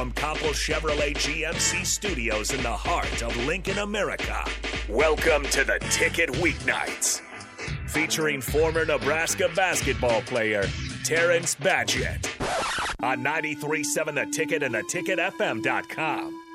from Copple Chevrolet GMC Studios in the heart of Lincoln, America. Welcome to the Ticket Weeknights, featuring former Nebraska basketball player Terrence Badgett on 93.7 The Ticket and theticketfm.com.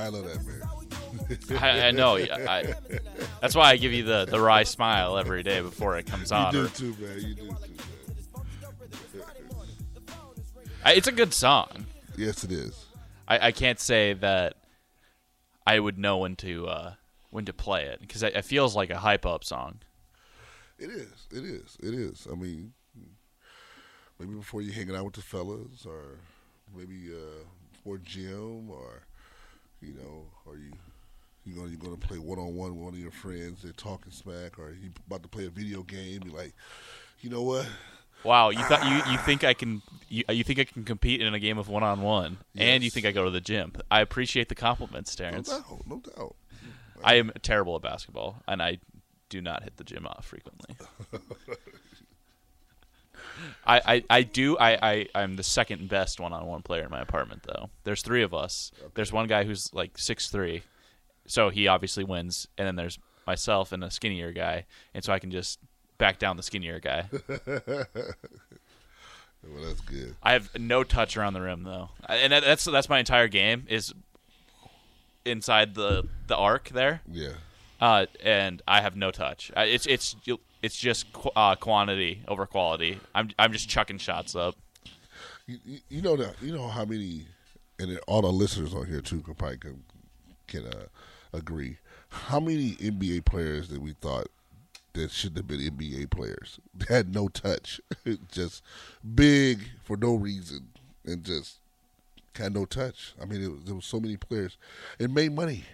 I love that man. I, I know. yeah, I, that's why I give you the, the wry smile every day before it comes on. You do too, man. You do too. I- it's a good song. Yes, it is. I, I can't say that I would know when to uh, when to play it because it, it feels like a hype up song. It is. It is. It is. I mean, maybe before you hanging out with the fellas, or maybe uh, before gym, or you know, are you you gonna you gonna play one on one with one of your friends. They're talking smack, or you about to play a video game. You're like, you know what? Wow, you thought you, you ah. think I can you, you think I can compete in a game of one on one, and you think I go to the gym. I appreciate the compliments, No Terrence. doubt. No doubt. I am terrible at basketball, and I do not hit the gym off frequently. I, I, I do I, I I'm the second best one on one player in my apartment though. There's three of us. There's one guy who's like six three, so he obviously wins, and then there's myself and a skinnier guy, and so I can just back down the skinnier guy. Well, that's good. I have no touch around the rim though, and that- that's that's my entire game is inside the the arc there. Yeah. Uh, and I have no touch. It's it's it's just qu- uh, quantity over quality. I'm I'm just chucking shots up. You, you, know that you know how many, and all the listeners on here too can probably can, can uh, agree. How many NBA players that we thought that shouldn't have been NBA players They had no touch, just big for no reason, and just had no touch. I mean, it was, there was so many players, and made money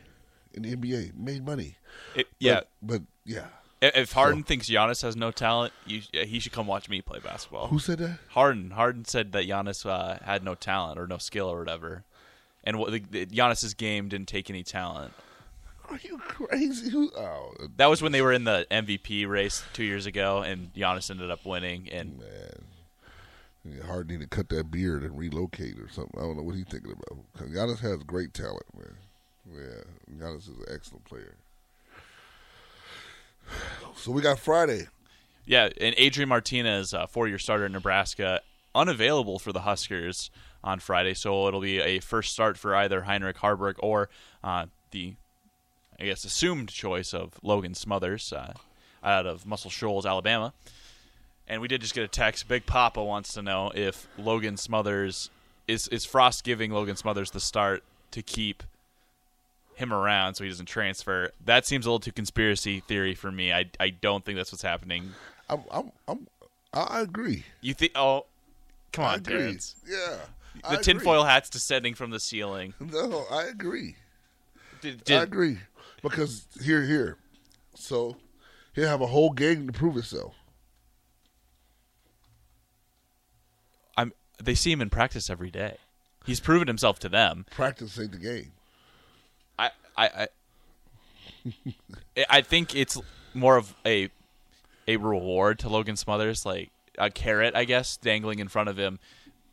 in the NBA, made money. It, yeah. but, but yeah, If Harden thinks Giannis has no talent, you, he should come watch me play basketball. who said that? Harden Harden said that Giannis uh, had no talent or no skill or whatever, and what the, the, Giannis's game didn't take any talent. Are you crazy? Who? Oh, That was when they were in the MVP race two years ago, and Giannis ended up winning. And Man, yeah, Harden need to cut that beard and relocate or something. I don't know what he's thinking about. 'Cause Giannis has great talent, man. Yeah, Giannis is an excellent player. So we got Friday. Yeah, and Adrian Martinez, uh, four-year starter in Nebraska, unavailable for the Huskers on Friday, so it'll be a first start for either Heinrich Haarberg or uh, the, I guess, assumed choice of Logan Smothers uh, out of Muscle Shoals, Alabama. And we did just get a text. Big Papa wants to know if Logan Smothers is is Frost giving Logan Smothers the start to keep him around so he doesn't transfer. That seems a little too conspiracy theory for me. I I don't think that's what's happening. I'm, I'm, I'm, I agree. You think? Oh, come on. Terrence. Yeah, The tinfoil hat's descending from the ceiling. No, I agree. Did, I agree because here, here. So he'll have a whole game to prove itself. I'm, they see him in practice every day. He's proven himself to them. Practice ain't the game. I, I, I, think it's more of a a reward to Logan Smothers, like a carrot, I guess, dangling in front of him.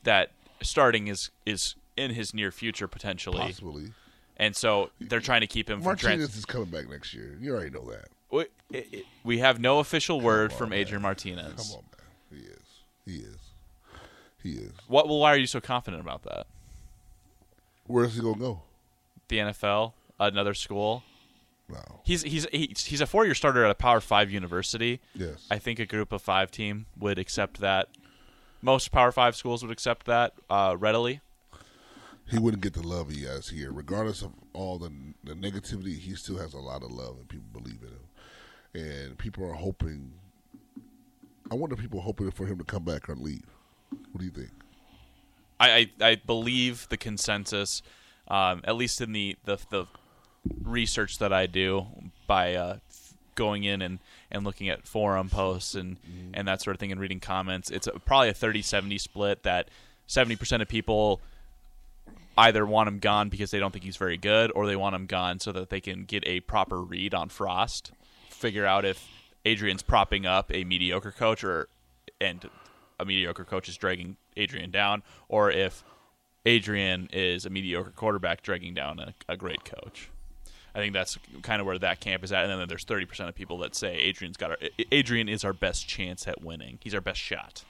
That starting is is in his near future potentially, Possibly. and so they're trying to keep him from Martinez trans. is coming back next year. You already know that. We, it- it- we have no official word on, from man. Adrian Martinez. Come on, man. He is. He is. He is. What? Well, why are you so confident about that? Where's he gonna go? The NFL, another school. No. He's he's he's, he's a four year starter at a Power Five university. Yes. I think a group of five team would accept that. Most Power Five schools would accept that uh, readily. he wouldn't get the love he has here, regardless of all the the negativity. He still has a lot of love, and people believe in him. And people are hoping. I wonder if people are hoping for him to come back or leave. What do you think? I I, I believe the consensus, um, at least in the, the the research that I do by uh, going in and, and looking at forum posts and, and that sort of thing and reading comments, it's a, probably a 30-70 split that 70% of people either want him gone because they don't think he's very good or they want him gone so that they can get a proper read on Frost, figure out if Adrian's propping up a mediocre coach or and a mediocre coach is dragging Adrian down or if Adrian is a mediocre quarterback dragging down a, a great coach. I think that's kind of where that camp is at, and then there's 30% of people that say Adrian's got our, Adrian is our best chance at winning. He's our best shot.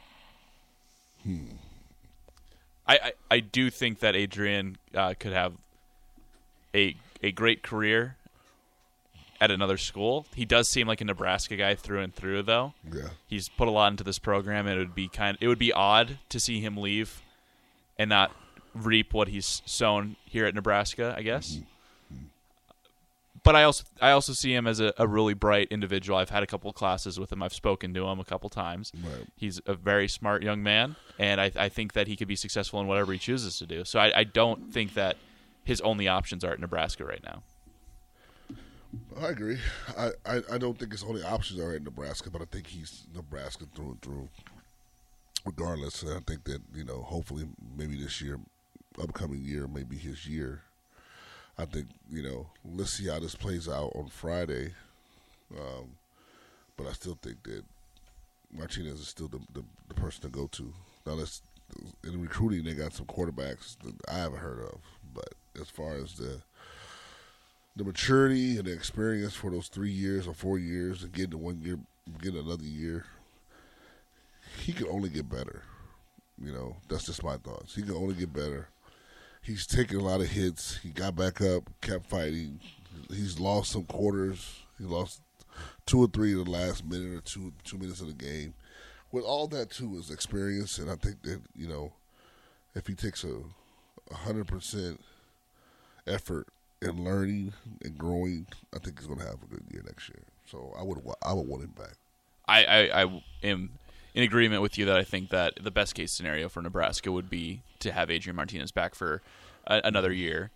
I, I, I do think that Adrian uh, could have a a great career at another school. He does seem like a Nebraska guy through and through, though. Yeah. He's put a lot into this program, and it would be kind. It would be odd to see him leave and not reap what he's sown here at Nebraska. I guess. But I also I also see him as a, a really bright individual. I've had a couple of classes with him. I've spoken to him a couple times. Right. He's a very smart young man, and I, I think that he could be successful in whatever he chooses to do. So I, I don't think that his only options are at Nebraska right now. I agree. I, I, I don't think his only options are in Nebraska, but I think he's Nebraska through and through. Regardless, and I think that you know, hopefully, maybe this year, upcoming year, maybe his year. I think you know, let's see how this plays out on Friday. Um, but I still think that Martinez is still the, the, the person to go to. Now, in recruiting, they got some quarterbacks that I haven't heard of, but as far as the the maturity and the experience for those three years or four years and getting one year, getting another year, he can only get better. You know, that's just my thoughts. He can only get better. He's taken a lot of hits. He got back up, kept fighting. He's lost some quarters. He lost two or three in the last minute or two two minutes of the game. With all that too is experience, and I think that you know, if he takes a hundred percent effort in learning and growing, I think he's going to have a good year next year. So I would I would want him back. I, I, I am in agreement with you that I think that the best case scenario for Nebraska would be to have Adrian Martinez back for a, another year.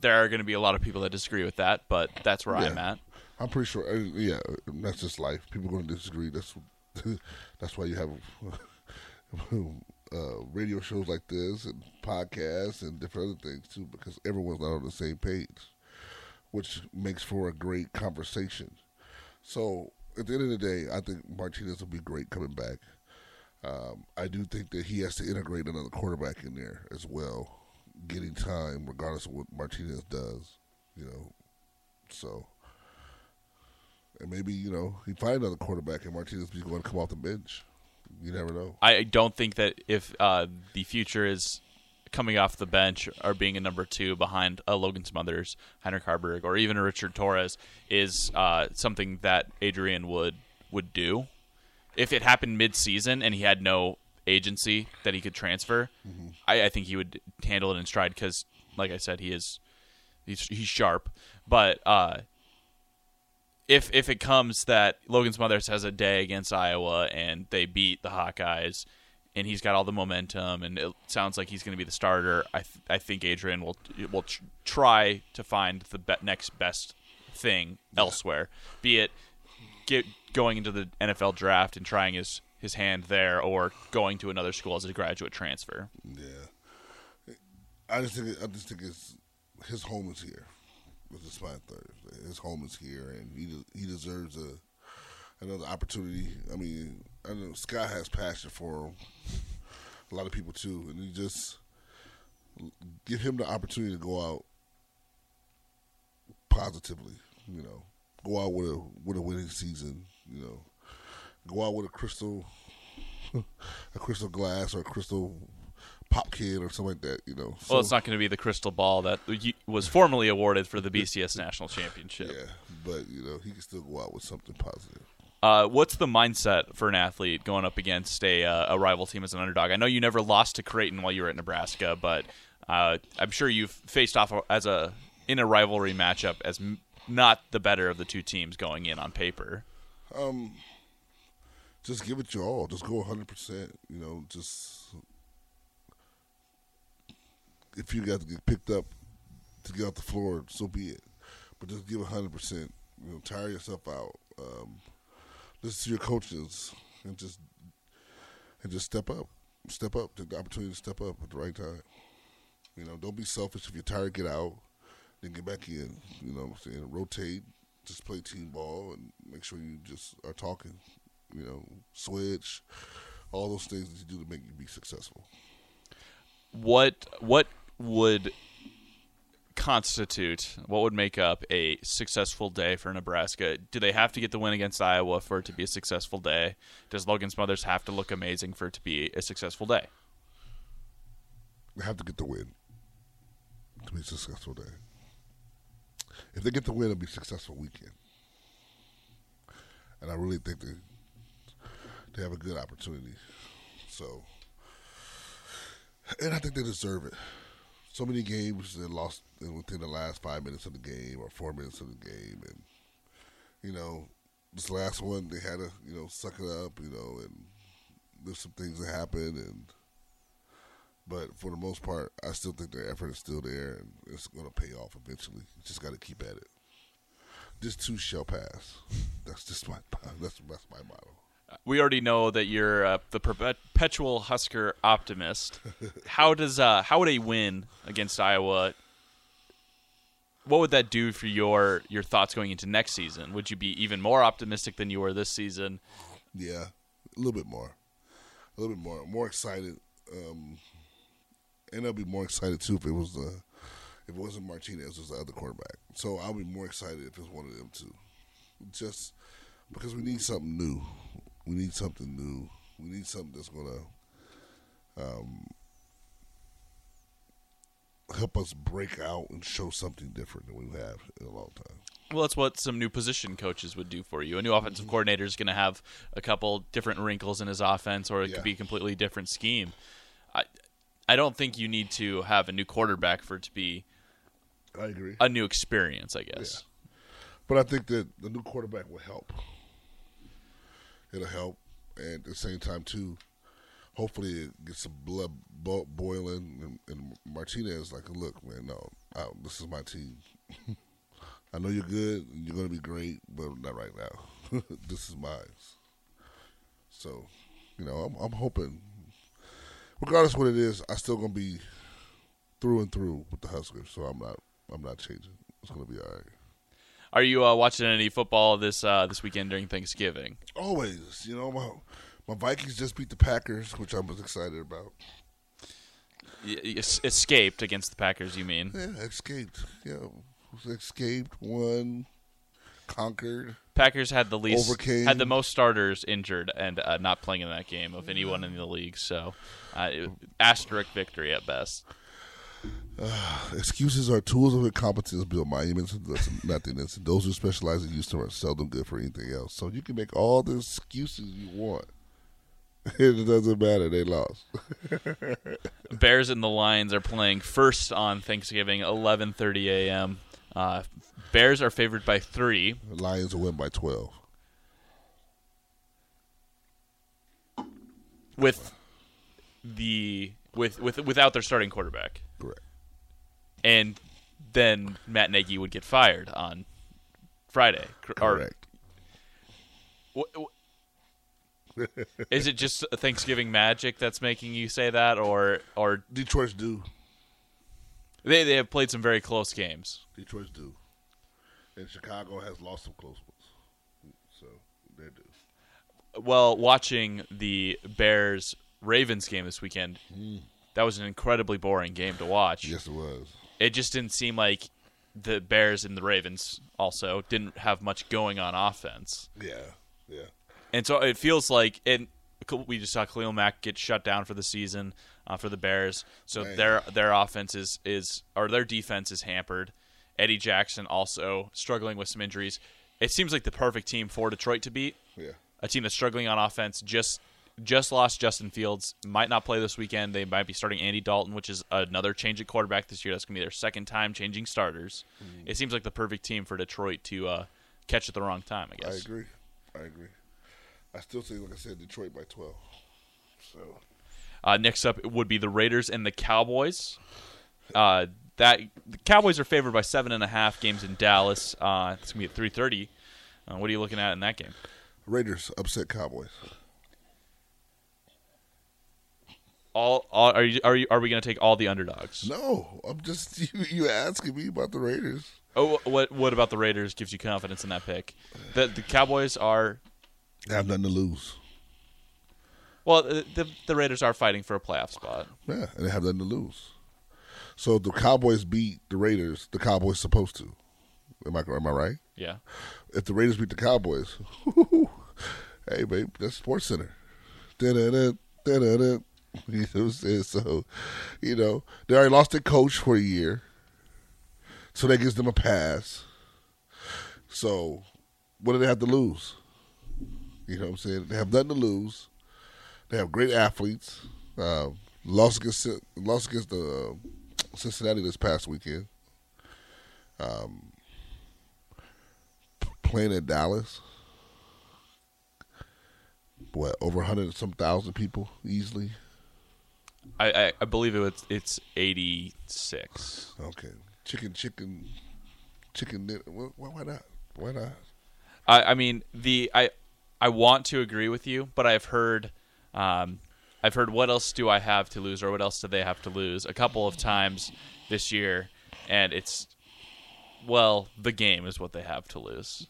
There are going to be a lot of people that disagree with that, but that's where I'm at. I'm pretty sure. uh, Yeah, that's just life. People are going to disagree. That's that's why you have uh, radio shows like this and podcasts and different other things too, because everyone's not on the same page, which makes for a great conversation. So at the end of the day, I think Martinez will be great coming back. Um, I do think that he has to integrate another quarterback in there as well, getting time regardless of what Martinez does. You know, so and maybe you know he find another quarterback and Martinez be going to come off the bench. You never know. I don't think that if uh, the future is coming off the bench or being a number two behind uh, Logan Smothers, Heinrich Haarberg, or even a Richard Torres is uh, something that Adrian would would do. If it happened mid-season and he had no agency that he could transfer, I, I think he would handle it in stride because, like I said, he is he's he's sharp. But uh, if if it comes that Logan Smothers has a day against Iowa and they beat the Hawkeyes and he's got all the momentum and it sounds like he's going to be the starter, I th- I think Adrian will will tr- try to find the be- next best thing elsewhere, be it get going into the NFL draft and trying his his hand there or going to another school as a graduate transfer. Yeah, I just think I just think it's his home is here. With the Spine Thursday, his home is here, and he de- he deserves a another opportunity. I mean, I know Scott has passion for him. A lot of people too, and you just give him the opportunity to go out positively. You know, go out with a with a winning season. You know, go out with a crystal a crystal glass or a crystal pop kid or something like that. You know. Well, it's not going to be the crystal ball that was formerly awarded for the BCS National Championship. Yeah, but you know he can still go out with something positive. Uh, what's the mindset for an athlete going up against a, uh, a rival team as an underdog? I know you never lost to Creighton while you were at Nebraska, but uh, I'm sure you've faced off as a in a rivalry matchup as m- not the better of the two teams going in on paper. Just give it your all. Just go 100. percent You know, just if you got to get picked up to get off the floor, so be it. But just give 100 percent You know, tire yourself out. Um, listen to your coaches and just and just step up. Step up. Take the opportunity to step up at the right time. You know, don't be selfish. If you're tired, get out. Then get back in. You know what I'm saying? Rotate. Just play team ball and make sure you just are talking. You know, switch. All those things that you do to make you be successful. What what would constitute what would make up a successful day for Nebraska? Do they have to get the win against Iowa for it to be a successful day? Does Logan Smothers have to look amazing for it to be a successful day? They have to get the win to be a successful day. If they get the win, it'll be a successful weekend. And I really think they they have a good opportunity. So, and I think they deserve it. So many games they lost within the last five minutes of the game or four minutes of the game, and you know this last one they had to you know suck it up, you know, and there's some things that happened, and but for the most part, I still think their effort is still there, and it's going to pay off eventually. You just got to keep at it. This too shall pass. That's just my that's that's my motto. We already know that you're uh, the perpetual Husker optimist. how does uh, how would a win against Iowa? What would that do for your your thoughts going into next season? Would you be even more optimistic than you were this season? Yeah, a little bit more, a little bit more, more excited. Um, and I'll be more excited too if it was the if it wasn't Martinez, it was the other quarterback. So I'll be more excited if it's one of them too. Just because we need something new. We need something new. We need something that's gonna um, help us break out and show something different than we have in a long time. Well, that's what some new position coaches would do for you. A new offensive mm-hmm. coordinator is going to have a couple different wrinkles in his offense, or it yeah. could be a completely different scheme. I, I don't think you need to have a new quarterback for it to be. I agree. A new experience, I guess. Yeah. But I think that the new quarterback will help. It'll help, and at the same time too, hopefully it gets some blood bo- boiling. And, and Martinez like, look, man, no, I, this is my team. I know you're good, and you're going to be great, but not right now. this is mine. So, you know, I'm, I'm hoping regardless what it is, I still gonna be through and through with the Huskers. So I'm not I'm not changing. It's gonna be all right. Are you uh, watching any football this uh, this weekend during Thanksgiving? Always. You know, my my Vikings just beat the Packers, which I was excited about. escaped against the Packers, you mean? Yeah, escaped. Yeah, escaped. Won conquered. Packers had the least overcame. had the most starters injured and uh, not playing in that game of anyone in the league. So, uh, asterisk victory at best. Uh, excuses are tools of incompetence build monuments of nothingness. Those who specialize in use are seldom good for anything else. So you can make all the excuses you want. It doesn't matter. They lost. Bears and the Lions are playing first on Thanksgiving, 11:30 a.m. Uh, Bears are favored by three. The Lions will win by twelve. With the with with without their starting quarterback. Correct. And then Matt Nagy would get fired on Friday. Correct. Or, is it just Thanksgiving magic that's making you say that, or or Detroit's do? They they have played some very close games. Detroit's do and Chicago has lost some close ones. So they do. Well, watching the Bears Ravens game this weekend, mm. That was an incredibly boring game to watch. Yes, it was. It just didn't seem like the Bears and the Ravens also didn't have much going on offense. Yeah, yeah. And so it feels like and we just saw Khalil Mack get shut down for the season uh, for the Bears. So Man. their their offense is, is or their defense is hampered. Eddie Jackson also struggling with some injuries. It seems like the perfect team for Detroit to beat. Yeah. A team that's struggling on offense, just just lost Justin Fields, might not play this weekend. They might be starting Andy Dalton, which is another change at quarterback this year. That's going to be their second time changing starters. Mm-hmm. It seems like the perfect team for Detroit to uh, catch at the wrong time, I guess. I agree. I agree. I still say, like I said, Detroit by 12. So. Uh, next up would be the Raiders and the Cowboys. Uh, that the Cowboys are favored by seven and a half games in Dallas. Uh, it's gonna be at three thirty. Uh, what are you looking at in that game? Raiders upset Cowboys. All, all are you are you are we gonna take all the underdogs? No, I'm just you. You asking me about the Raiders? Oh, what what about the Raiders gives you confidence in that pick? The the Cowboys are They have nothing to lose. well, the the, the Raiders are fighting for a playoff spot. Yeah, and they have nothing to lose. So if the Cowboys beat the Raiders, the Cowboys supposed to. Am I am I right? Yeah. If the Raiders beat the Cowboys, hey babe, that's SportsCenter. Da-da-da, da-da-da. You know what I'm saying? So, you know, they already lost their coach for a year. So that gives them a pass. So what do they have to lose? You know what I'm saying? They have nothing to lose. They have great athletes. Um, lost against lost against the uh, Cincinnati this past weekend. Um, playing at Dallas. What over hundred some thousand people easily? I, I, I believe it was it's eighty six. Okay, chicken, chicken, chicken. Why, why not? Why not? I, I mean the I I want to agree with you, but I've heard um, I've heard what else do I have to lose or what else do they have to lose a couple of times this year, and it's well the game is what they have to lose.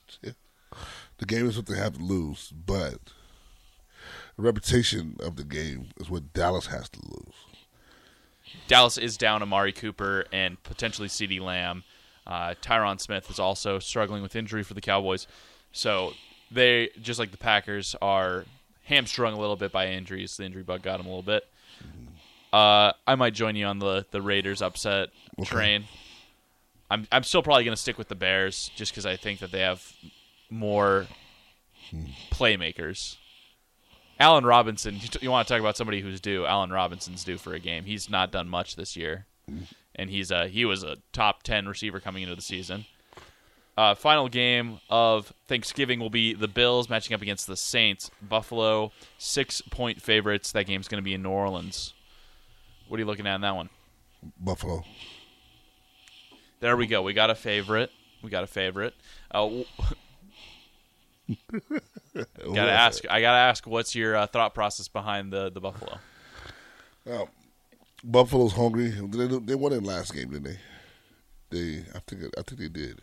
The game is what they have to lose, but the reputation of the game is what Dallas has to lose. Dallas is down Amari Cooper and potentially CeeDee Lamb. Uh, Tyron Smith is also struggling with injury for the Cowboys, so they just like the Packers are hamstrung a little bit by injuries. The injury bug got them a little bit. Uh, I might join you on the the Raiders upset train. I'm I'm still probably going to stick with the Bears just because I think that they have more playmakers. Allen Robinson, you, you want to talk about somebody who's due? Allen Robinson's due for a game. He's not done much this year, and he's a he was a top ten receiver coming into the season. Uh, final game of Thanksgiving will be the Bills matching up against the Saints. Buffalo six point favorites. That game's going to be in New Orleans. What are you looking at in that one? Buffalo. There we go. We got a favorite. We got a favorite. Uh, gotta ask. I gotta ask. What's your uh, thought process behind the the Buffalo? Um, Buffalo's hungry. They, they won in last game, didn't they? They, I think, I think they did.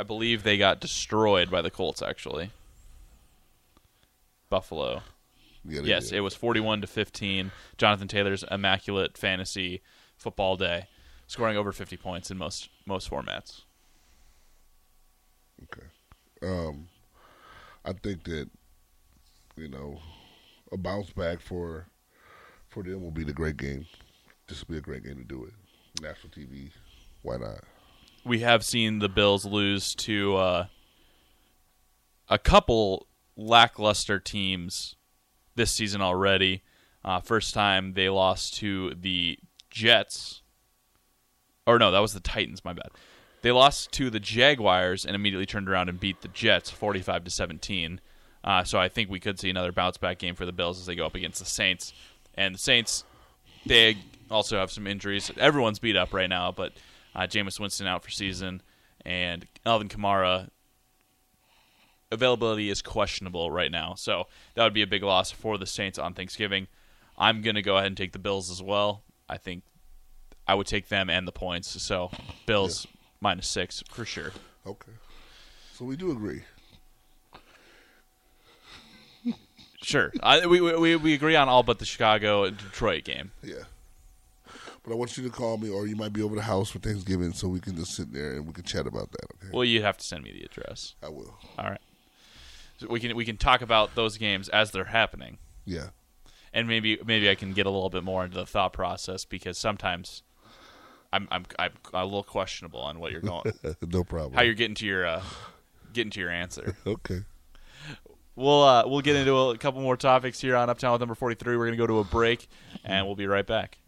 I believe they got destroyed by the Colts. Actually, Buffalo. Yeah, Yes, did. it was forty-one to fifteen. Jonathan Taylor's immaculate fantasy football day, scoring over fifty points in most most formats. Okay. Um, I think that you know a bounce back for for them will be the great game. This will be a great game to do it. National TV. Why not? we have seen the Bills lose to uh, a couple lackluster teams this season already. Uh, first time they lost to the Jets. Or no, that was the Titans, my bad. They lost to the Jaguars and immediately turned around and beat the Jets 45 to 17. Uh, so I think we could see another bounce back game for the Bills as they go up against the Saints. And the Saints, they also have some injuries. Everyone's beat up right now, but uh, Jameis Winston out for season, and Alvin Kamara availability is questionable right now. So that would be a big loss for the Saints on Thanksgiving. I'm going to go ahead and take the Bills as well. I think I would take them and the points. So Bills minus six for sure. Okay. So we do agree. Sure, I, we, we we agree on all but the Chicago and Detroit game. Yeah. But I want you to call me, or you might be over the house for Thanksgiving, so we can just sit there and we can chat about that. Okay. Well, you have to send me the address. I will. All right. So we can we can talk about those games as they're happening. Yeah. and maybe maybe I can get a little bit more into the thought process because sometimes I'm I'm I'm a little questionable on what you're going, no problem. how you're getting to your uh, getting to your answer. okay. We'll uh, we'll get into a couple more topics here on Uptown with number 43. We're gonna go to a break and we'll be right back.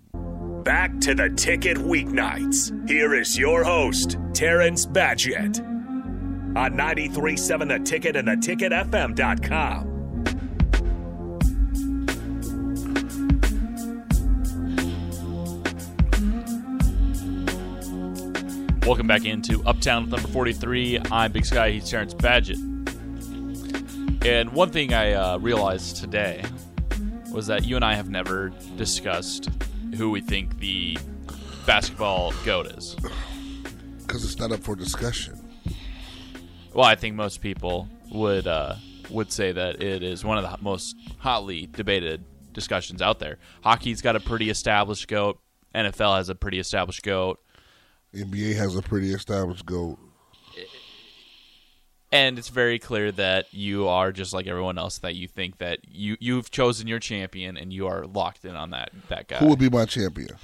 Back to the ticket weeknights. Here is your host, Terrence Badgett. On 93.7 The Ticket and the theticketfm.com. Welcome back into Uptown with number 43. I'm Big Sky. He's Terrence Badgett. And one thing I uh, realized today was that you and I have never discussed who we think the basketball goat is. Because it's not up for discussion. Well, I think most people would uh, would say that it is one of the most hotly debated discussions out there. Hockey's got a pretty established goat. NFL has a pretty established goat. NBA has a pretty established goat. and it's very clear that you are just like everyone else that you think that you you've chosen your champion and you are locked in on that that guy. Who would be my champion?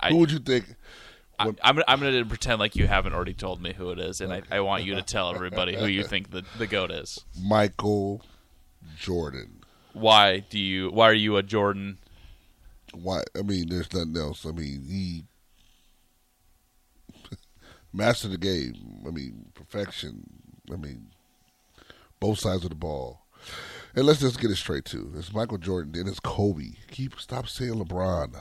I, Who would you think? I, I'm I'm going to pretend like you haven't already told me who it is, and I, I want you to tell everybody who you think the the goat is. Michael Jordan. Why do you? Why are you a Jordan? Why? I mean, there's nothing else. I mean, he mastered the game. I mean, perfection. I mean, both sides of the ball. And let's just get it straight too. It's Michael Jordan, then it's Kobe. Keep stop saying LeBron.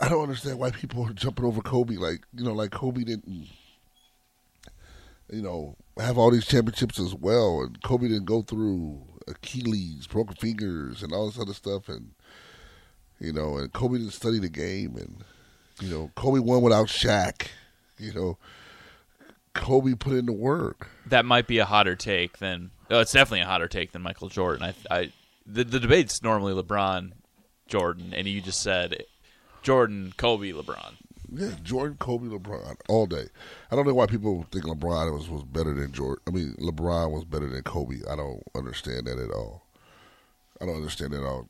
I don't understand why people are jumping over Kobe. Like you know, like Kobe didn't, you know, have all these championships as well, and Kobe didn't go through Achilles, broken fingers, and all this other stuff, and you know, and Kobe didn't study the game, and you know, Kobe won without Shaq. You know, Kobe put in the work. That might be a hotter take than. Oh, it's definitely a hotter take than Michael Jordan. I, I the the debate's normally LeBron, Jordan, and you just said Jordan, Kobe, LeBron. Yeah, Jordan, Kobe, LeBron, all day. I don't know why people think LeBron was, was better than Jordan. I mean, LeBron was better than Kobe. I don't understand that at all. I don't understand that at all.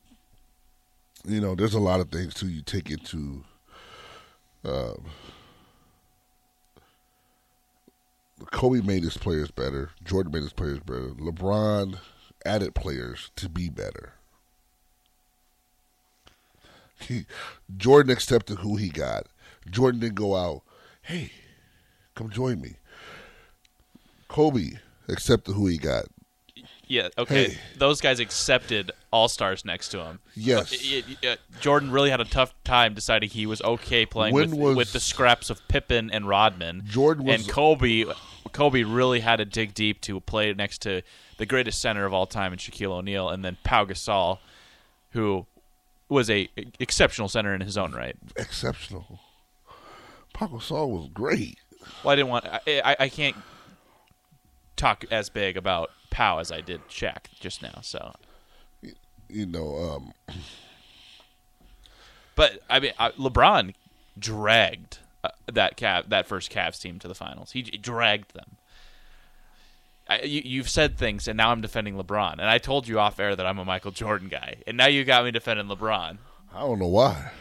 You know, there's a lot of things too. You take into. Um, Kobe made his players better. Jordan made his players better. LeBron added players to be better. He, Jordan accepted who he got. Jordan didn't go out, hey, come join me. Kobe accepted who he got. Yeah, okay. Hey. Those guys accepted all stars next to him. Yes. Uh, Jordan really had a tough time deciding he was okay playing with, was- with the scraps of Pippen and Rodman. Jordan was- and Kobe. Kobe really had to dig deep to play next to the greatest center of all time in Shaquille O'Neal, and then Pau Gasol, who was a exceptional center in his own right. Exceptional. Paco Gasol was great. Well, I didn't want. I, I, I can't talk as big about Pau as I did Shaq just now. So, You know, um, but I mean, LeBron dragged uh, that Cav, that first Cavs team to the finals. He, dragged them. I, you, you've said things, and now I'm defending LeBron. And I told you off air that I'm a Michael Jordan guy, and now you got me defending LeBron I don't know why.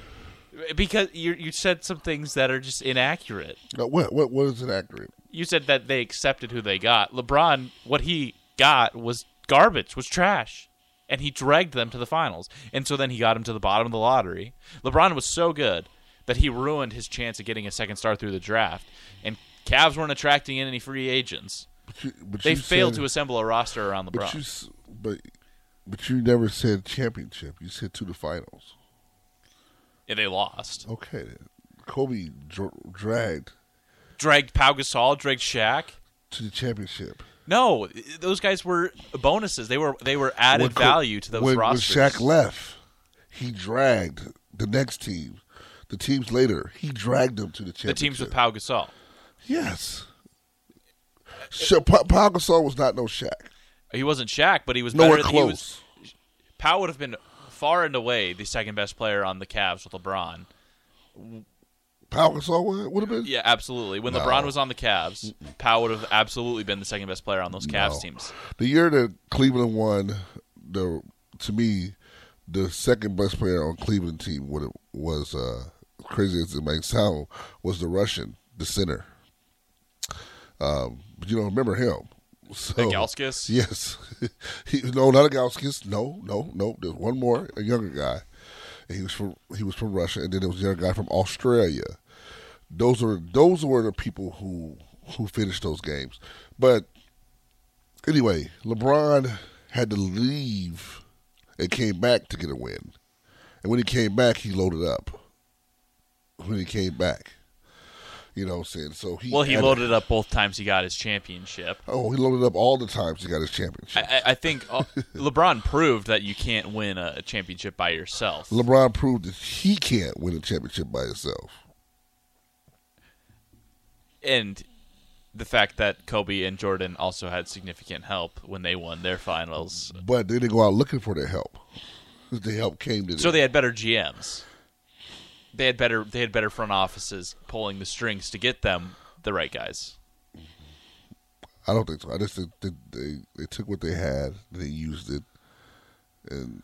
because you you said some things that are just inaccurate. Uh, What what what is it accurate? You said that they accepted who they got. LeBron, what he got was garbage, was trash. And he dragged them to the finals. And so then he got him to the bottom of the lottery. LeBron was so good that he ruined his chance of getting a second star through the draft. And Cavs weren't attracting in any free agents. But you, but They failed said, to assemble a roster around But you LeBron. but but you never said championship. You said to the finals. And they lost. Okay. Kobe dr- dragged Dragged Pau Gasol, dragged Shaq. to the championship. No, those guys were bonuses. They were they were added When value to those when, rosters. When Shaq left, he dragged the next team. The teams later, he dragged them to the championship. the teams with Pau Gasol. Yes. Sha- Pa- Pau Gasol was not no Shaq. He wasn't Shaq, but he was Nowhere better. close. He was, Pau would have been far and away the second best player on the Cavs with LeBron. Pau Gasol would, would have been. Yeah, absolutely. When No. LeBron was on the Cavs, Pau would have absolutely been the second best player on those Cavs No. teams. The year that Cleveland won, the to me, the second best player on Cleveland team would was uh, crazy as it might sound was the Russian, the center. Um, but you don't remember him. So, Galskis? Yes. he, no, not a Galskis. No, no, no. There's one more, a younger guy. And he was from he was from Russia, and then there was a younger guy from Australia. Those are those were the people who who finished those games. But anyway, LeBron had to leave and came back to get a win. And when he came back, he loaded up. When he came back, You know what I'm saying? So he Well, he loaded up both times he got his championship. Oh, he loaded up all the times he got his championship. I, I- I think uh, LeBron proved that you can't win a championship by yourself. LeBron proved that he can't win a championship by himself. And the fact that Kobe and Jordan also had significant help when they won their finals. But they didn't go out looking for their help. The help came to them. So they had better GMs. They had better they had better front offices pulling the strings to get them the right guys. I don't think so. I just think that they they took what they had, they used it, and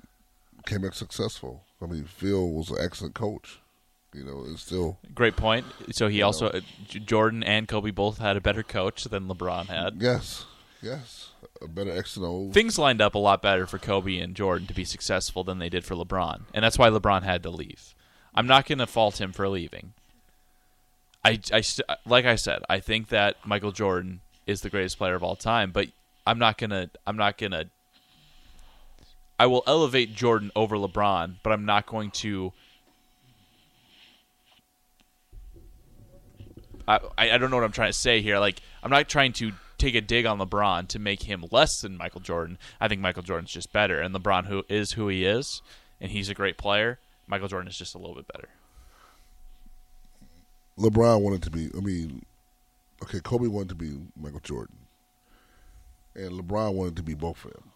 came out successful. I mean, Phil was an excellent coach. You know, it's still Great point. So he also J- Jordan and Kobe both had a better coach than LeBron had. yes, yes, a better X and O. Things lined up a lot better for Kobe and Jordan to be successful than they did for LeBron, and that's why LeBron had to leave. I'm not going to fault him for leaving. I, I st- like I said, I think that Michael Jordan is the greatest player of all time, but I'm not gonna I'm not gonna I will elevate Jordan over LeBron, but I'm not going to I, I don't know what I'm trying to say here. Like I'm not trying to take a dig on LeBron to make him less than Michael Jordan. I think Michael Jordan's just better, and LeBron who is who he is, and he's a great player. Michael Jordan is just a little bit better. LeBron wanted to be. I mean, okay, Kobe wanted to be Michael Jordan, and LeBron wanted to be both of them.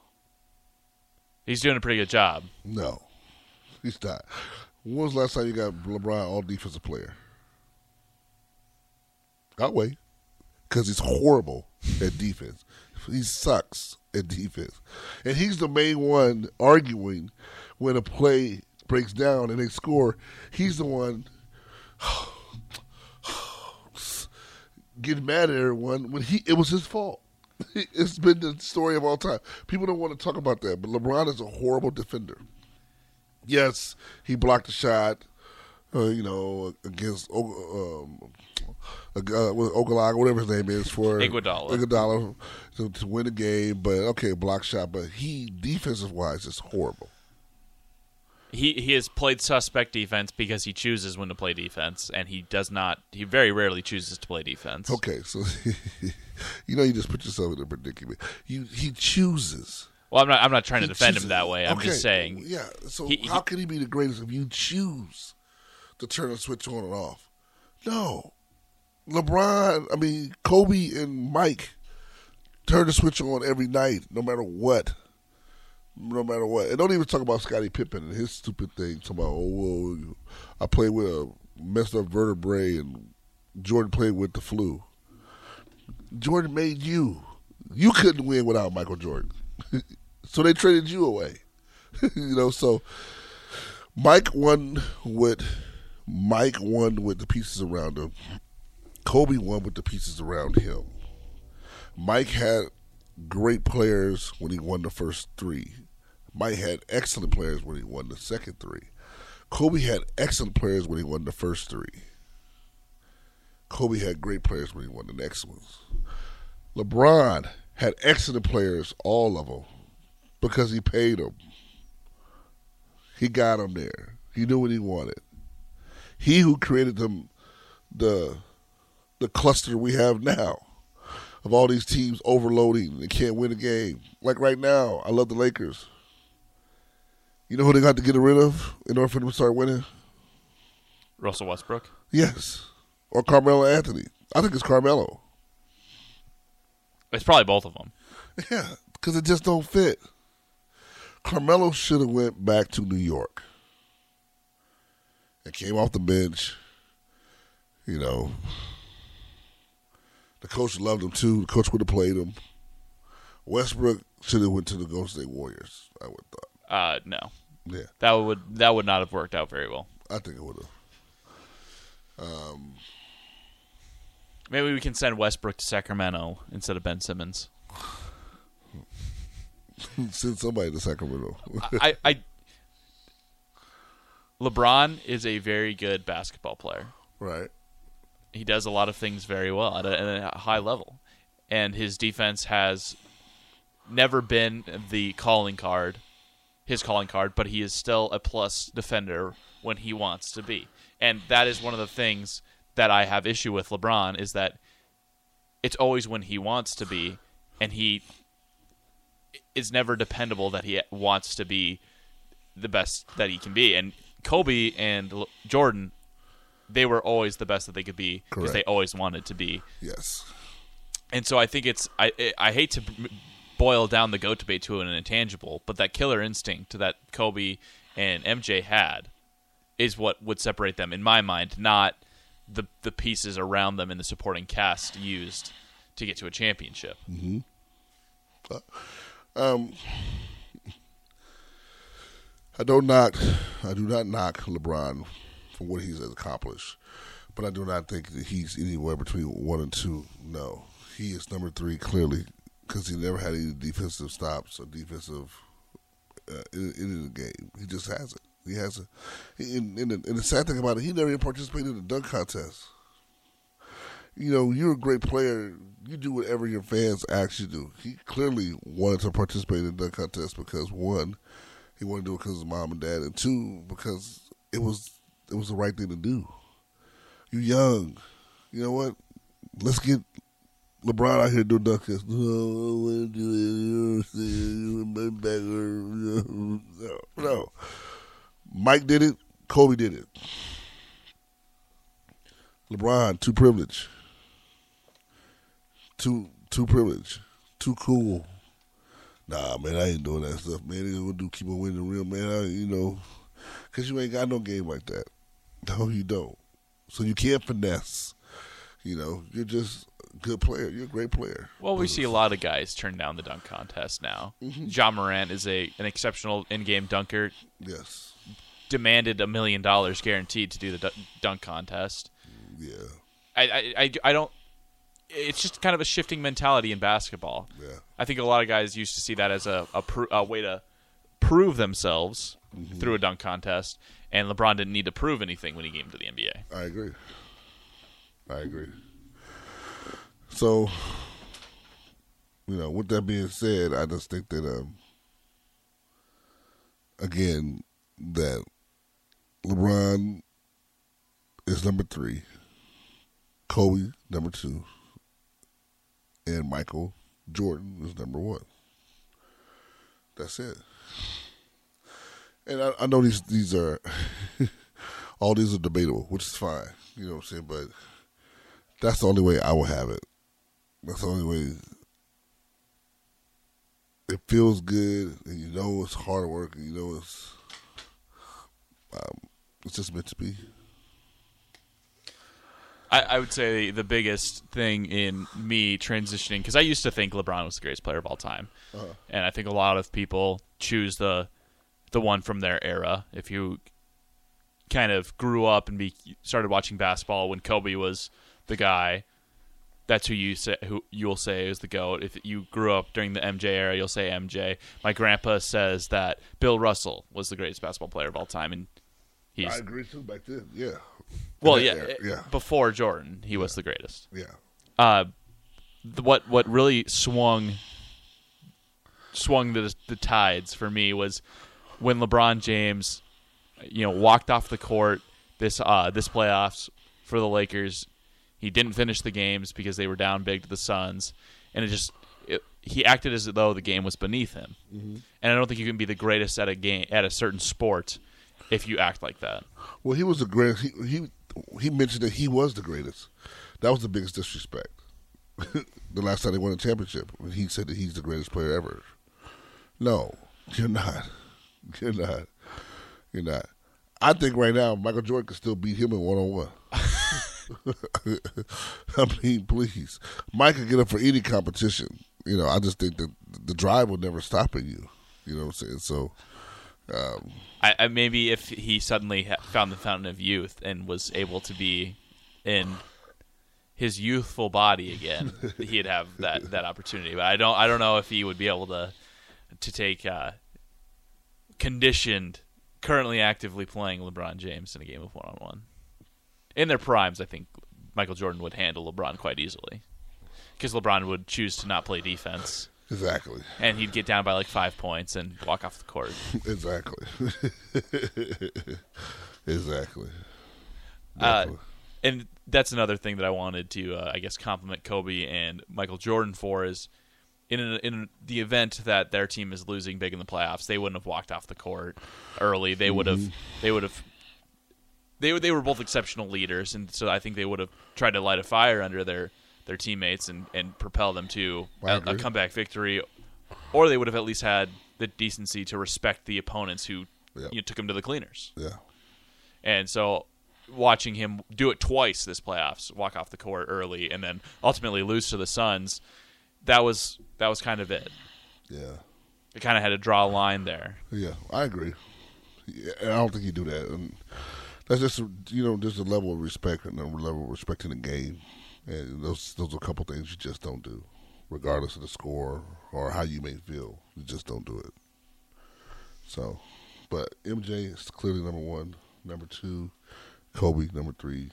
He's doing a pretty good job. No, he's not. When was the last time you got LeBron all defensive player? Got way, because he's horrible at defense. He sucks at defense, and he's the main one arguing when a play breaks down and they score. He's the one getting mad at everyone when he it was his fault. It's been the story of all time. People don't want to talk about that, but LeBron is a horrible defender. Yes, he blocked a shot, uh, you know, against um, uh, with Ogalaga, whatever his name is, for Iguodala. Iguodala to, to win the game. But okay, block shot, but he defensive wise is horrible. He he has played suspect defense because he chooses when to play defense, and he does not. He very rarely chooses to play defense. Okay, so you know you just put yourself in a predicament. You he chooses. Well, I'm not. I'm not trying to He defend him that way. I'm Okay, just saying. Yeah. So He- how he- can he be the greatest if you choose to turn a switch on and off? No. LeBron, I mean Kobe and Mike turn the switch on every night, no matter what. No matter what. And don't even talk about Scottie Pippen and his stupid thing. Talk about, oh, well, I played with a messed up vertebrae and Jordan played with the flu. Jordan made you. You couldn't win without Michael Jordan. so they traded you away. you know, so Mike won with Mike won with the pieces around him. Kobe won with the pieces around him. Mike had great players when he won the first three. Mike had excellent players when he won the second three. Kobe had excellent players when he won the first three. Kobe had great players when he won the next ones. LeBron had excellent players, all of them, because he paid them. He got them there. He knew what he wanted. He who created them, the the cluster we have now of all these teams overloading and can't win a game. Like right now, I love the Lakers. You know who they got to get rid of in order for them to start winning? Russell Westbrook. Yes, or Carmelo Anthony. I think it's Carmelo. It's probably both of them. Yeah, because it just don't fit. Carmelo should have went back to New York and came off the bench. You know, the coach loved him too. The coach would have played him. Westbrook should have went to the Golden State Warriors. I would have thought. Uh, no, Yeah, that would that would not have worked out very well. I think it would have. Um. Maybe we can send Westbrook to Sacramento instead of Ben Simmons. Send somebody to Sacramento. I, I LeBron is a very good basketball player. right. He does a lot of things very well at a, at a high level, and his defense has never been the calling card, his calling card, but he is still a plus defender when he wants to be, and that is one of the things that I have issue with LeBron is that it's always when he wants to be, and he is never dependable that he wants to be the best that he can be. And Kobe and Jordan, they were always the best that they could be because they always wanted to be. Yes. And so I think it's I I hate to boil down the goat debate to an intangible, but that killer instinct that Kobe and MJ had is what would separate them in my mind, not the the pieces around them in the supporting cast used to get to a championship. Um, I don't knock. I do not knock LeBron for what he's accomplished, but I do not think that he's anywhere between one and two. No, he is number three clearly because he never had any defensive stops or defensive uh, in, in the game. He just hasn't. He hasn't. And, and, the, and the sad thing about it, he never even participated in the dunk contest. You know, you're a great player. You do whatever your fans ask you to do. He clearly wanted to participate in the dunk contest because one, he wanted to do it because of his mom and dad, and two, because it was it was the right thing to do. You're young. You know what? Let's get LeBron out here doing dunk contest. No. You. Mike did it. Kobe did it. LeBron, too privileged. Too too privileged. Too cool. Nah, man, I ain't doing that stuff, man. Gonna do keep on winning real, man. I, you know, cause you ain't got no game like that. No, you don't. So you can't finesse. You know, you're just a good player. You're a great player. Well, we mm. see a lot of guys turn down the dunk contest now. Mm-hmm. Ja Morant is a an exceptional in-game dunker. Yes. Demanded a million dollars guaranteed to do the dunk contest. Yeah. I, I, I, I don't. It's just kind of a shifting mentality in basketball. Yeah. I think a lot of guys used to see that as a a, pro- a way to prove themselves mm-hmm. through a dunk contest, and LeBron didn't need to prove anything when he came to the NBA. I agree. I agree. So, you know, with that being said, I just think that, um, again, that LeBron is number three, Kobe number two, and Michael Jordan is number one. That's it. And I, I know these these are all these are debatable, which is fine. You know what I'm saying? But that's the only way I will have it. That's the only way. It feels good, and you know it's hard work, and you know it's um, it's just meant to be. I, I would say the biggest thing in me transitioning because I used to think LeBron was the greatest player of all time, and I think a lot of people choose the the one from their era. If you kind of grew up and be started watching basketball when Kobe was the guy, that's who you say who you'll say is the goat. If you grew up during the MJ era, you'll say MJ. My grandpa says that Bill Russell was the greatest basketball player of all time, and he's I agree too. Back then, yeah. well, yeah, era, yeah, before Jordan, he was the greatest yeah. uh, the, what what really swung swung the the tides for me was when LeBron James, you know, walked off the court this uh, this playoffs for the Lakers. He didn't finish the games because they were down big to the Suns, and it just it, he acted as though the game was beneath him. And I don't think you can be the greatest at a game at a certain sport if you act like that. Well, he was the greatest. He he he mentioned that he was the greatest. That was the biggest disrespect. the last time they won a championship, when he said that he's the greatest player ever. No, you're not. You're not. You're not. I think right now Michael Jordan could still beat him in one on one. I mean, please, Mike could get up for any competition. You know, I just think that the drive will never stop in you. You know what I'm saying? So, um, I, I maybe if he suddenly found the fountain of youth and was able to be in his youthful body again, he'd have that, that opportunity. But I don't I don't know if he would be able to to take uh, conditioned, currently actively playing LeBron James in a game of one on one. In their primes, I think Michael Jordan would handle LeBron quite easily because LeBron would choose to not play defense. exactly. And he'd get down by like five points and walk off the court. Exactly. exactly. Uh, and that's another thing that I wanted to, uh, I guess, compliment Kobe and Michael Jordan for is in a, in the event that their team is losing big in the playoffs, they wouldn't have walked off the court early. They would have, mm-hmm. they would have, they were- they were both exceptional leaders, and so I think they would have tried to light a fire under their their teammates and and propel them to a agree. comeback victory, or they would have at least had the decency to respect the opponents who Yeah. you know, took them to the cleaners. Yeah. And so watching him do it twice this playoffs, walk off the court early and then ultimately lose to the Suns, that was that was kind of it. Yeah. It kind of had to draw a line there. Yeah, I agree. Yeah, I don't think you do that. And that's just you know, there's a level of respect and a level of respecting the game, and those those are a couple things you just don't do, regardless of the score or how you may feel. You just don't do it. So, but MJ is clearly number one. Number two, Kobe. Number three,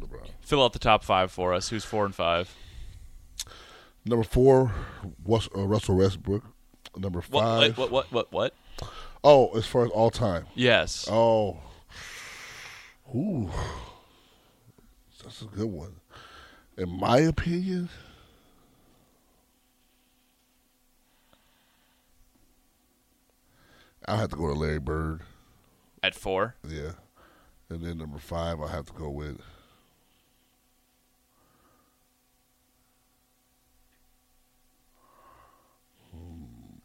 LeBron. Fill out the top five for us. Who's four and five? Number four, Wes- uh, Russell Westbrook. Number What? five. What? What? What? What? Oh, as far as all time. Yes. Oh. Ooh. That's a good one. In my opinion, I'll have to go to Larry Bird. At four. Yeah. And then number five, I'll have to go with.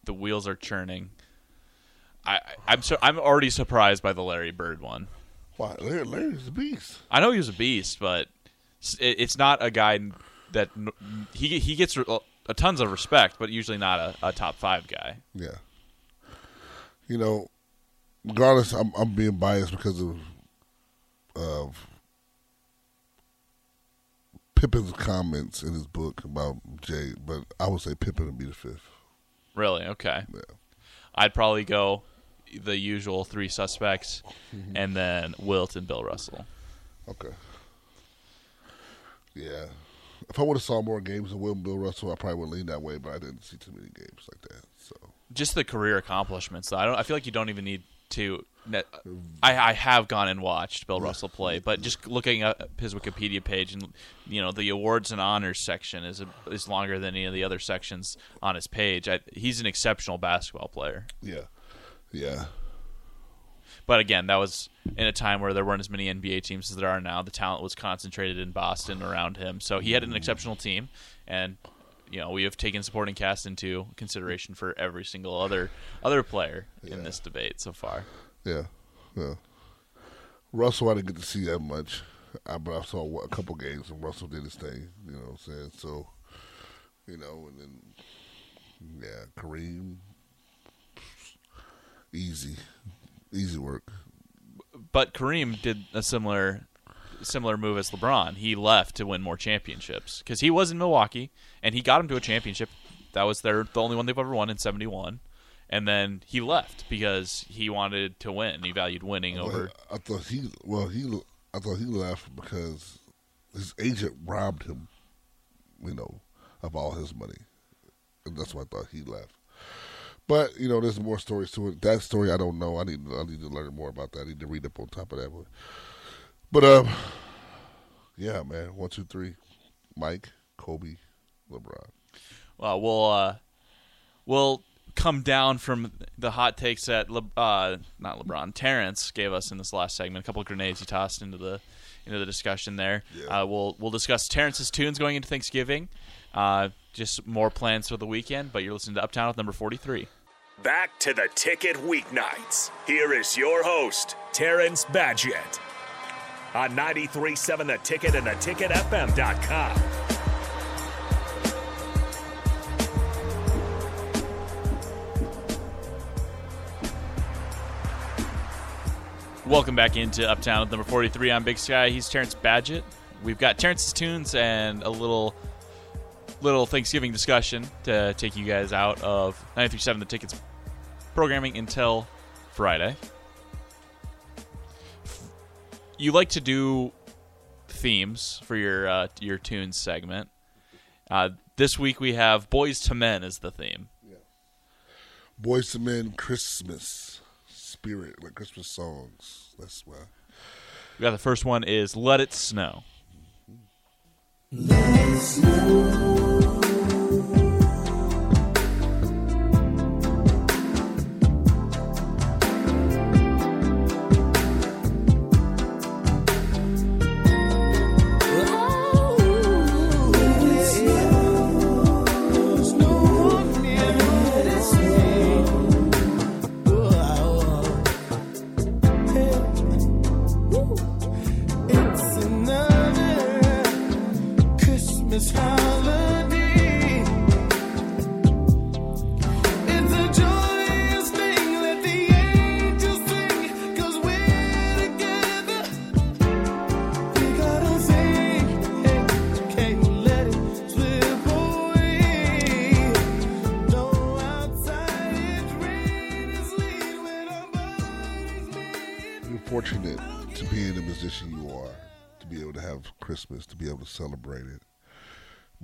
The wheels are churning. I, I'm so I'm already surprised by the Larry Bird one. Why? Larry, Larry's a beast. I know he was a beast, but it- it's not a guy that he he gets a, a tons of respect, but usually not a, a top five guy. Yeah. You know, regardless, I'm I'm being biased because of of Pippen's comments in his book about Jay, but I would say Pippen would be the fifth. Really? Okay. Yeah. I'd probably go the usual three suspects, Mm-hmm. and then Wilt and Bill Russell. Okay. Yeah. If I would have saw more games of Wilt and Bill Russell, I probably would lean that way, but I didn't see too many games like that. So Just the career accomplishments. Though. I don't. I feel like you don't even need to. Net- mm. I, I have gone and watched Bill Russell play, but just looking at his Wikipedia page and you know the awards and honors section is is longer than any of the other sections on his page. I, he's an exceptional basketball player. yeah, yeah, But again, that was in a time where there weren't as many NBA teams as there are now. The talent was concentrated in Boston around him, so he had an mm. exceptional team, and you know we have taken supporting cast into consideration for every single other other player in this debate so far. Yeah, yeah. Russell, I didn't get to see that much, I, but I saw a couple games, and Russell did his thing. You know what I'm saying? So, you know, and then yeah, Kareem, easy, easy work. But Kareem did a similar similar move as LeBron. He left to win more championships because he was in Milwaukee and he got him to a championship. That was their the only one they've ever won in '71. And then he left because he wanted to win. He valued winning over. I thought he well he I thought he left because his agent robbed him, you know, of all his money, and that's why I thought he left. But you know, there's more stories to it. That story I don't know. I need I need to learn more about that. I need to read up on top of that one. But um, yeah, man, one, two, three, Mike, Kobe, LeBron. Well, we'll uh, we'll come down from the hot takes that Le- uh, not LeBron Terrance gave us in this last segment. A couple of grenades he tossed into the into the discussion there. Yeah. Uh, we'll we'll discuss Terrance's tunes going into Thanksgiving. Uh, just more plans for the weekend. But you're listening to Uptown with number forty three. Back to the ticket weeknights. Here is your host, Terrance Badgett. On 93.7 The Ticket and theticketfm.com. Welcome back into Uptown with number 43. I'm Big Sky. He's Terrance Badgett. We've got Terrance's tunes and a little little Thanksgiving discussion to take you guys out of 937 The Tickets programming until Friday. You like to do themes for your uh, your tunes segment. Uh, this week we have Boyz II Men as the theme. Yeah. Boyz II Men Christmas spirit, like Christmas songs. That's why. We got the first one is "Let It Snow." It's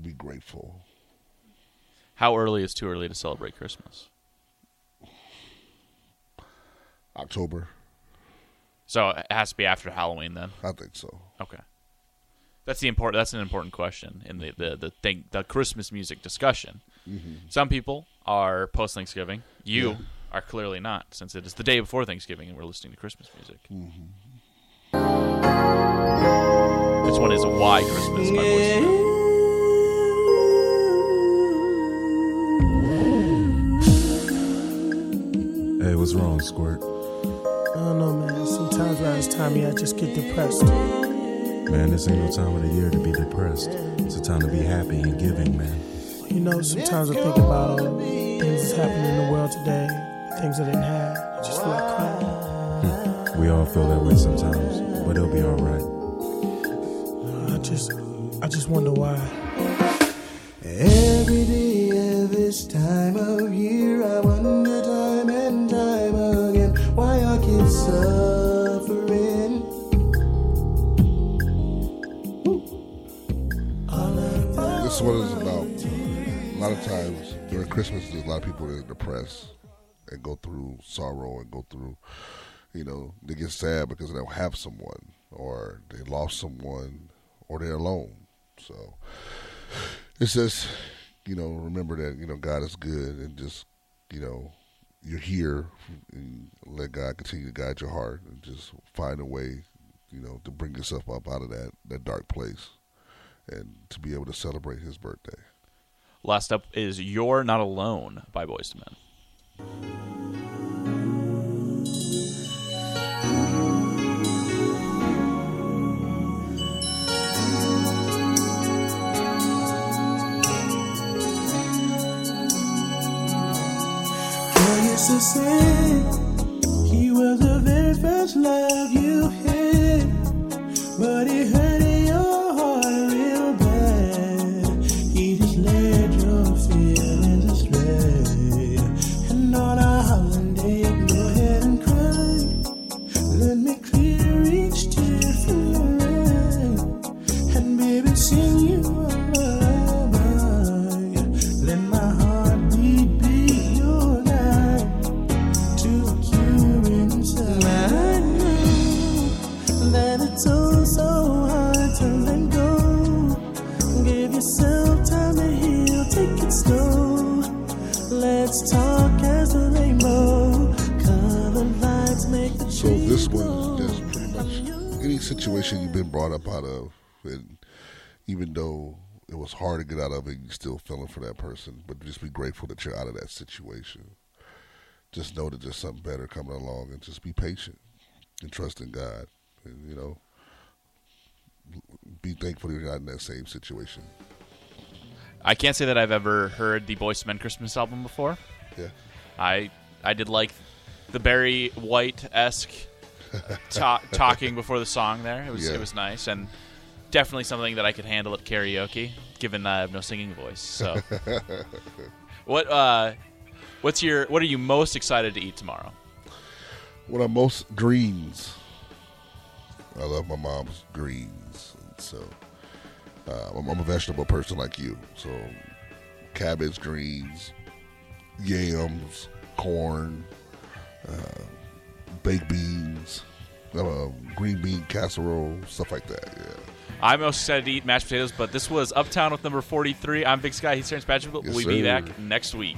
be grateful. How early is too early to celebrate Christmas? October, So it has to be after Halloween then. I think so. Okay. That's the important. That's an important question in the the the thing the Christmas music discussion. Mm-hmm. Some people are post Thanksgiving. You Yeah. are clearly not, since it is the day before Thanksgiving and we're listening to Christmas music. Mm-hmm. This one is "Why Christmas" by Boyz what's wrong, Squirt? I don't know, man. Sometimes around this time of I just get depressed. Man, this ain't no time of the year to be depressed. It's a time to be happy and giving, man. You know, sometimes I think about all the things that's happening in the world today, things I didn't have. I just feel like crying. Hmm. We all feel that way sometimes, but it'll be alright. I just, I just wonder why. Every day at this time of year, Christmas. There's a lot of people that are depressed and go through sorrow and go through, you know, they get sad because they don't have someone or they lost someone or they're alone. So it says, you know, remember that you know God is good and just you know you're here and let God continue to guide your heart and just find a way, you know, to bring yourself up out of that that dark place and to be able to celebrate His birthday. Last up is "You're Not Alone" by Boyz II Men. To say he was the very first love you had, but he hurt So this glow. one is just pretty much any situation you've been brought up out of, and even though it was hard to get out of it, you're still feeling for that person. But just be grateful that you're out of that situation. Just know that there's something better coming along, and just be patient and trust in God. And you know, be thankful that you're not in that same situation. I can't say that I've ever heard the Boyz II Men Christmas album before. Yeah. I I did like the Barry White esque ta- talking before the song. There, it was Yeah. it was nice and definitely something that I could handle at karaoke, given that I have no singing voice. So, what uh, what's your what are you most excited to eat tomorrow? One of most greens. I love my mom's greens. So uh, I'm, I'm a vegetable person like you. So cabbage, greens, yams, corn, uh, baked beans, um, green bean casserole, stuff like that. Yeah. I'm most excited to eat mashed potatoes, but this was Uptown with number 43. I'm Big Sky. He's Terrance Patrick. Yes, we'll be back next week.